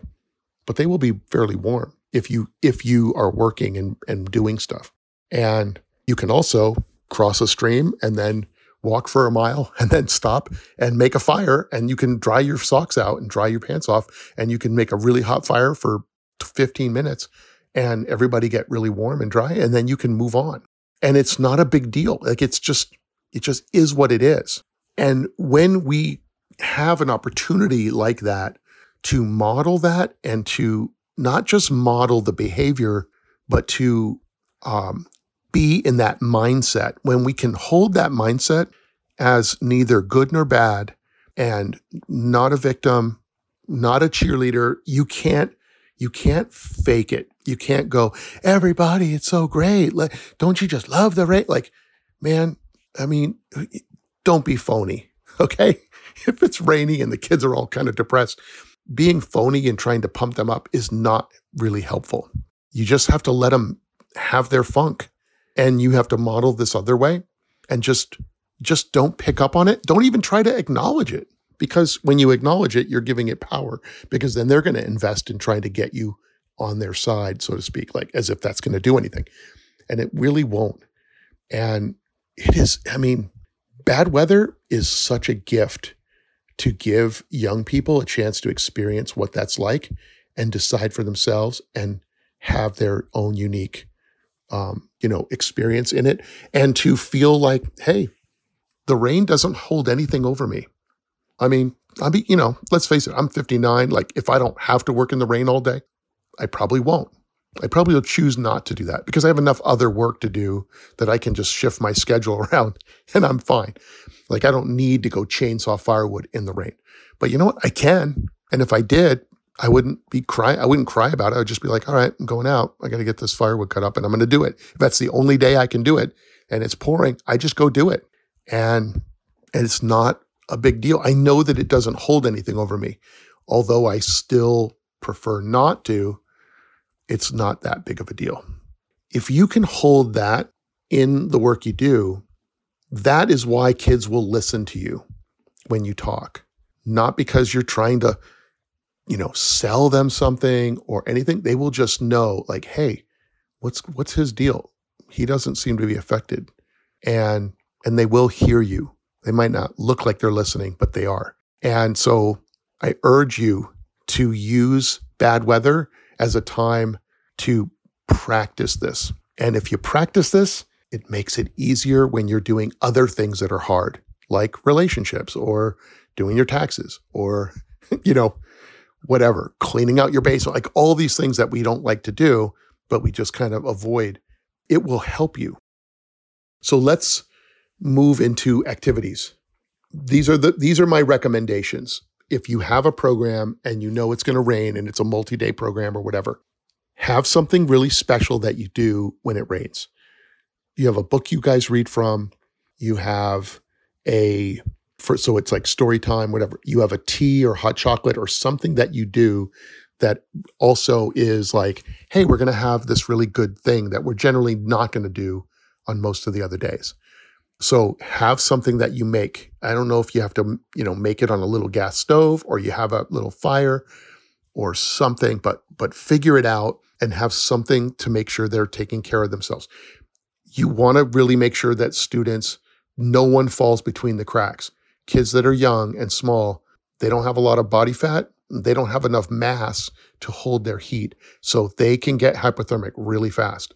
but they will be fairly warm if you, if you are working and, and doing stuff. And you can also cross a stream and then walk for a mile and then stop and make a fire and you can dry your socks out and dry your pants off and you can make a really hot fire for 15 minutes and everybody get really warm and dry and then you can move on. And it's not a big deal. Like it's just it just is what it is. And when we have an opportunity like that to model that and to not just model the behavior but to um, be in that mindset when we can hold that mindset as neither good nor bad and not a victim not a cheerleader you can't you can't fake it. You can't go, everybody, it's so great. Like, don't you just love the rain? Like, man, I mean, don't be phony, okay? If it's rainy and the kids are all kind of depressed, being phony and trying to pump them up is not really helpful. You just have to let them have their funk and you have to model this other way and just just don't pick up on it. Don't even try to acknowledge it because when you acknowledge it, you're giving it power because then they're going to invest in trying to get you on their side, so to speak, like as if that's going to do anything. And it really won't. And it is, I mean, bad weather is such a gift to give young people a chance to experience what that's like and decide for themselves and have their own unique um, you know experience in it and to feel like hey the rain doesn't hold anything over me I mean, I mean, you know, let's face it, I'm 59. Like, if I don't have to work in the rain all day, I probably won't. I probably will choose not to do that because I have enough other work to do that I can just shift my schedule around and I'm fine. Like, I don't need to go chainsaw firewood in the rain. But you know what? I can. And if I did, I wouldn't be crying. I wouldn't cry about it. I would just be like, all right, I'm going out. I got to get this firewood cut up and I'm going to do it. If that's the only day I can do it and it's pouring, I just go do it. And, and it's not a big deal. I know that it doesn't hold anything over me. Although I still prefer not to, it's not that big of a deal. If you can hold that in the work you do, that is why kids will listen to you when you talk, not because you're trying to, you know, sell them something or anything. They will just know like, "Hey, what's what's his deal? He doesn't seem to be affected." And and they will hear you they might not look like they're listening, but they are. And so I urge you to use bad weather as a time to practice this. And if you practice this, it makes it easier when you're doing other things that are hard, like relationships or doing your taxes or, you know, whatever, cleaning out your basement, like all these things that we don't like to do, but we just kind of avoid. It will help you. So let's move into activities. These are the these are my recommendations. If you have a program and you know it's going to rain and it's a multi-day program or whatever, have something really special that you do when it rains. You have a book you guys read from, you have a for so it's like story time whatever. You have a tea or hot chocolate or something that you do that also is like, hey, we're going to have this really good thing that we're generally not going to do on most of the other days. So have something that you make. I don't know if you have to, you know, make it on a little gas stove or you have a little fire or something, but but figure it out and have something to make sure they're taking care of themselves. You want to really make sure that students no one falls between the cracks. Kids that are young and small, they don't have a lot of body fat, they don't have enough mass to hold their heat. So they can get hypothermic really fast.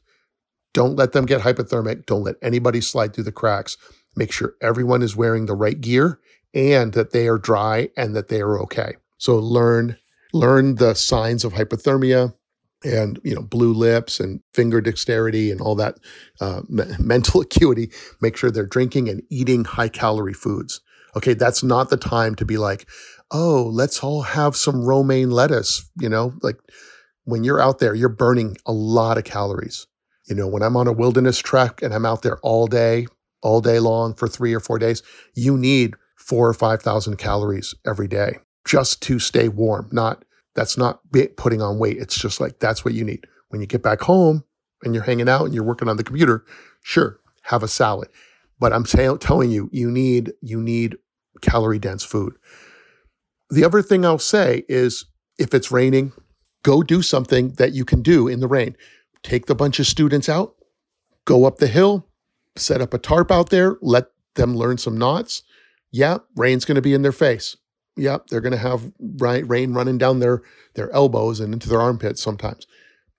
Don't let them get hypothermic. Don't let anybody slide through the cracks. Make sure everyone is wearing the right gear and that they are dry and that they are okay. So learn learn the signs of hypothermia and you know blue lips and finger dexterity and all that uh, mental acuity make sure they're drinking and eating high calorie foods okay that's not the time to be like oh let's all have some romaine lettuce you know like when you're out there you're burning a lot of calories you know, when I'm on a wilderness trek and I'm out there all day, all day long for three or four days, you need four or 5,000 calories every day just to stay warm, not That's not putting on weight. It's just like that's what you need. When you get back home and you're hanging out and you're working on the computer, sure, have a salad. But I'm t- telling you, you need you need calorie dense food. The other thing I'll say is if it's raining, go do something that you can do in the rain. Take the bunch of students out, go up the hill, set up a tarp out there, let them learn some knots. Yeah, rain's going to be in their face. Yeah, they're going to have rain running down their their elbows and into their armpits sometimes.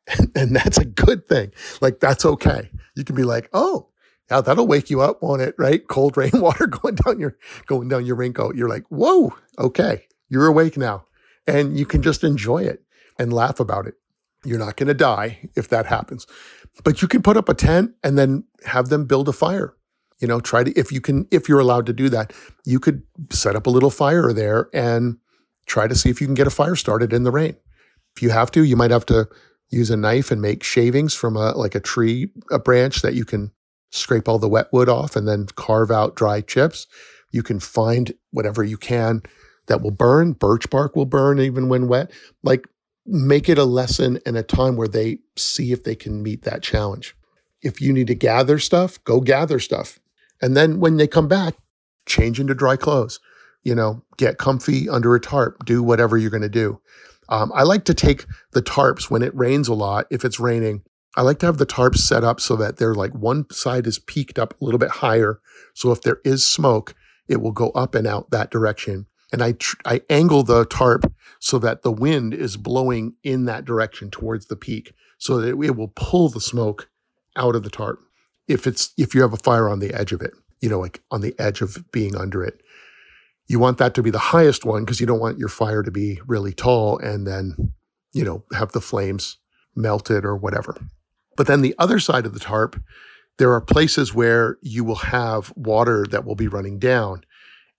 And, and that's a good thing. Like that's okay. You can be like, "Oh, yeah, that'll wake you up, won't it? Right? Cold rainwater going down your going down your raincoat. You're like, whoa, okay, you're awake now. And you can just enjoy it and laugh about it. You're not going to die if that happens. But you can put up a tent and then have them build a fire. You know, try to, if you can, if you're allowed to do that, you could set up a little fire there and try to see if you can get a fire started in the rain. If you have to, you might have to use a knife and make shavings from a, like a tree, a branch that you can scrape all the wet wood off and then carve out dry chips. You can find whatever you can that will burn. Birch bark will burn even when wet. Like make it a lesson and a time where they see if they can meet that challenge. If you need to gather stuff, go gather stuff. And then when they come back, change into dry clothes. You know, get comfy under a tarp, do whatever you're going to do. Um, I like to take the tarps when it rains a lot, if it's raining. I like to have the tarps set up so that they're like one side is peaked up a little bit higher. So if there is smoke, it will go up and out that direction and I tr- I angle the tarp so that the wind is blowing in that direction towards the peak, so that it will pull the smoke out of the tarp. If it's if you have a fire on the edge of it, you know, like on the edge of being under it, you want that to be the highest one because you don't want your fire to be really tall and then you know have the flames melted or whatever. But then the other side of the tarp, there are places where you will have water that will be running down.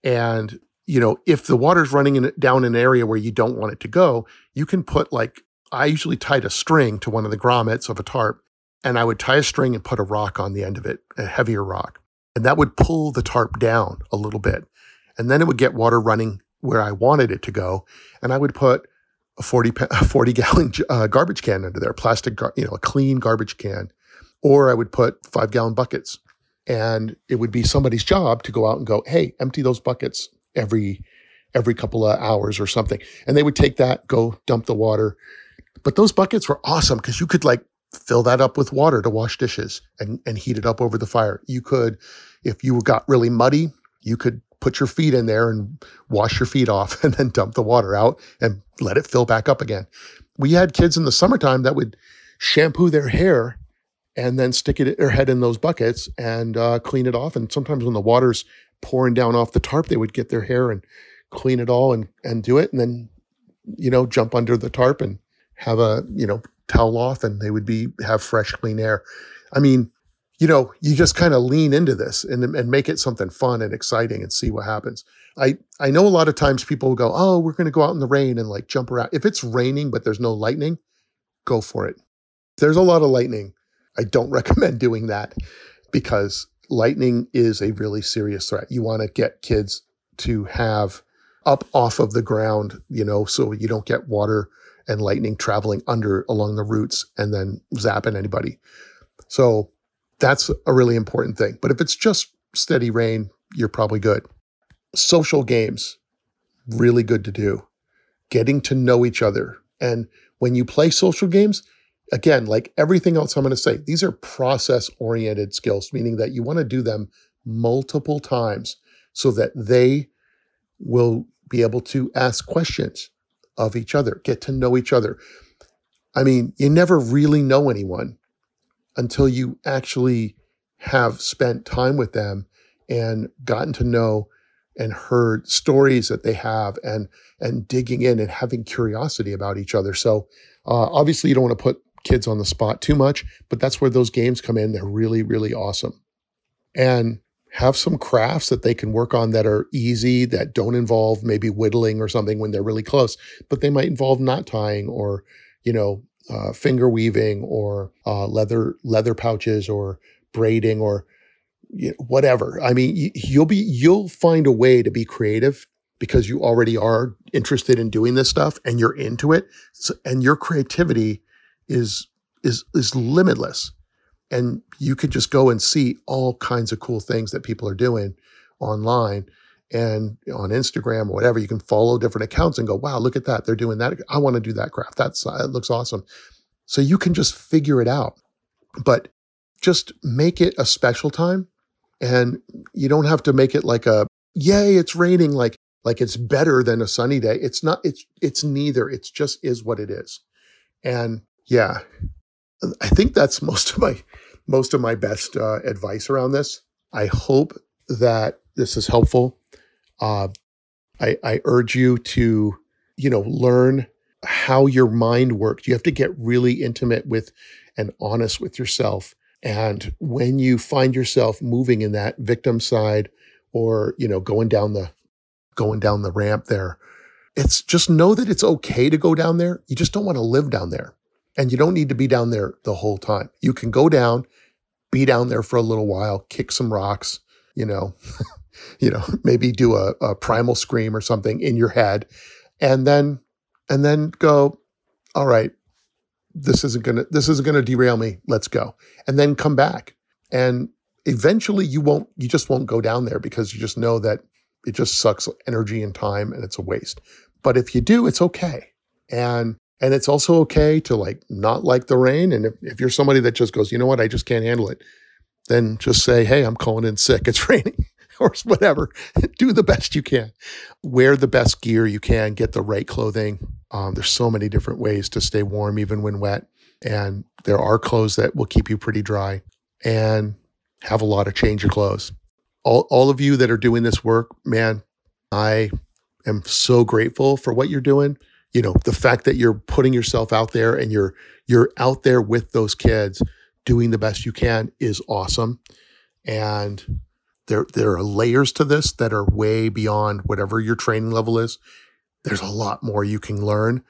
And you know, if the water's running in, down an area where you don't want it to go, you can put like, I usually tied a string to one of the grommets of a tarp, and I would tie a string and put a rock on the end of it, a heavier rock. And that would pull the tarp down a little bit. And then it would get water running where I wanted it to go. And I would put a 40, a 40 gallon uh, garbage can under there, plastic, you know, a clean garbage can. Or I would put five gallon buckets. And it would be somebody's job to go out and go, hey, empty those buckets every every couple of hours or something. And they would take that, go dump the water. But those buckets were awesome because you could like fill that up with water to wash dishes and, and heat it up over the fire. You could, if you got really muddy, you could put your feet in there and wash your feet off and then dump the water out and let it fill back up again. We had kids in the summertime that would shampoo their hair and then stick it their head in those buckets and uh, clean it off. And sometimes when the water's pouring down off the tarp, they would get their hair and clean it all and and do it, and then you know jump under the tarp and have a you know towel off, and they would be have fresh, clean air. I mean, you know, you just kind of lean into this and and make it something fun and exciting and see what happens. I I know a lot of times people will go, oh, we're going to go out in the rain and like jump around. If it's raining but there's no lightning, go for it. there's a lot of lightning. I don't recommend doing that because lightning is a really serious threat. You want to get kids to have up off of the ground, you know, so you don't get water and lightning traveling under along the roots and then zapping anybody. So that's a really important thing. But if it's just steady rain, you're probably good. Social games, really good to do. Getting to know each other. And when you play social games, again, like everything else I'm going to say, these are process oriented skills, meaning that you want to do them multiple times so that they will be able to ask questions of each other, get to know each other. I mean, you never really know anyone until you actually have spent time with them and gotten to know and heard stories that they have and and digging in and having curiosity about each other. So uh, obviously, you don't want to put kids on the spot too much, but that's where those games come in. They're really, really awesome. And have some crafts that they can work on that are easy, that don't involve maybe whittling or something when they're really close, but they might involve knot tying or, you know, uh, finger weaving or uh, leather leather pouches or braiding or you know, whatever. I mean, you'll be you'll find a way to be creative because you already are interested in doing this stuff and you're into it so, and your creativity is is is limitless and you could just go and see all kinds of cool things that people are doing online and on Instagram or whatever you can follow different accounts and go wow look at that they're doing that I want to do that craft that's uh, it looks awesome. So you can just figure it out but just make it a special time and you don't have to make it like a yay it's raining like like it's better than a sunny day it's not it's it's neither it's just is what it is and yeah i think that's most of my most of my best uh, advice around this. I hope that this is helpful uh, I, I urge you to you know learn how your mind works you have to get really intimate with and honest with yourself and when you find yourself moving in that victim side or, you know, going down the going down the ramp there, it's just know that it's okay to go down there. You just don't want to live down there. And you don't need to be down there the whole time. You can go down, be down there for a little while, kick some rocks, you know, you know, maybe do a, a primal scream or something in your head, and then and then go, all right, this isn't gonna this isn't gonna derail me. Let's go. And then come back. And eventually you won't you just won't go down there because you just know that it just sucks energy and time and it's a waste. But if you do, it's okay. And and it's also okay to like not like the rain. And if, if you're somebody that just goes, you know what, I just can't handle it, then just say, hey, I'm calling in sick. It's raining or whatever. do the best you can. Wear the best gear you can, get the right clothing, um, there's so many different ways to stay warm even when wet. And there are clothes that will keep you pretty dry and have a lot of change of clothes. All, all of you that are doing this work, man, I am so grateful for what you're doing. You know, the fact that you're putting yourself out there and you're you're out there with those kids doing the best you can is awesome. And there there are layers to this that are way beyond whatever your training level is. There's a lot more you can learn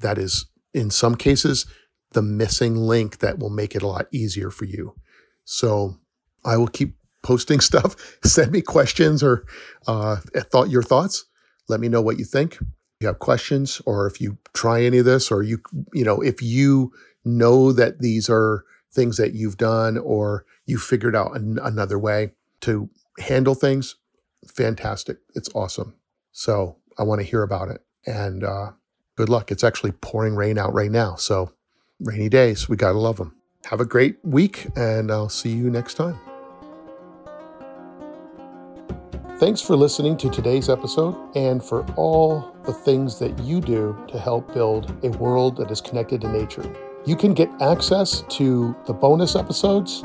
that is in some cases the missing link that will make it a lot easier for you. So i will keep posting stuff. Send me questions or uh, thought your thoughts. Let me know what you think. If you have questions or if you try any of this or you you know if you know that these are things that you've done or you figured out an, another way to handle things fantastic it's awesome so I want to hear about it. And uh, good luck. It's actually pouring rain out right now. So, rainy days, we got to love them. Have a great week, and I'll see you next time. Thanks for listening to today's episode and for all the things that you do to help build a world that is connected to nature. You can get access to the bonus episodes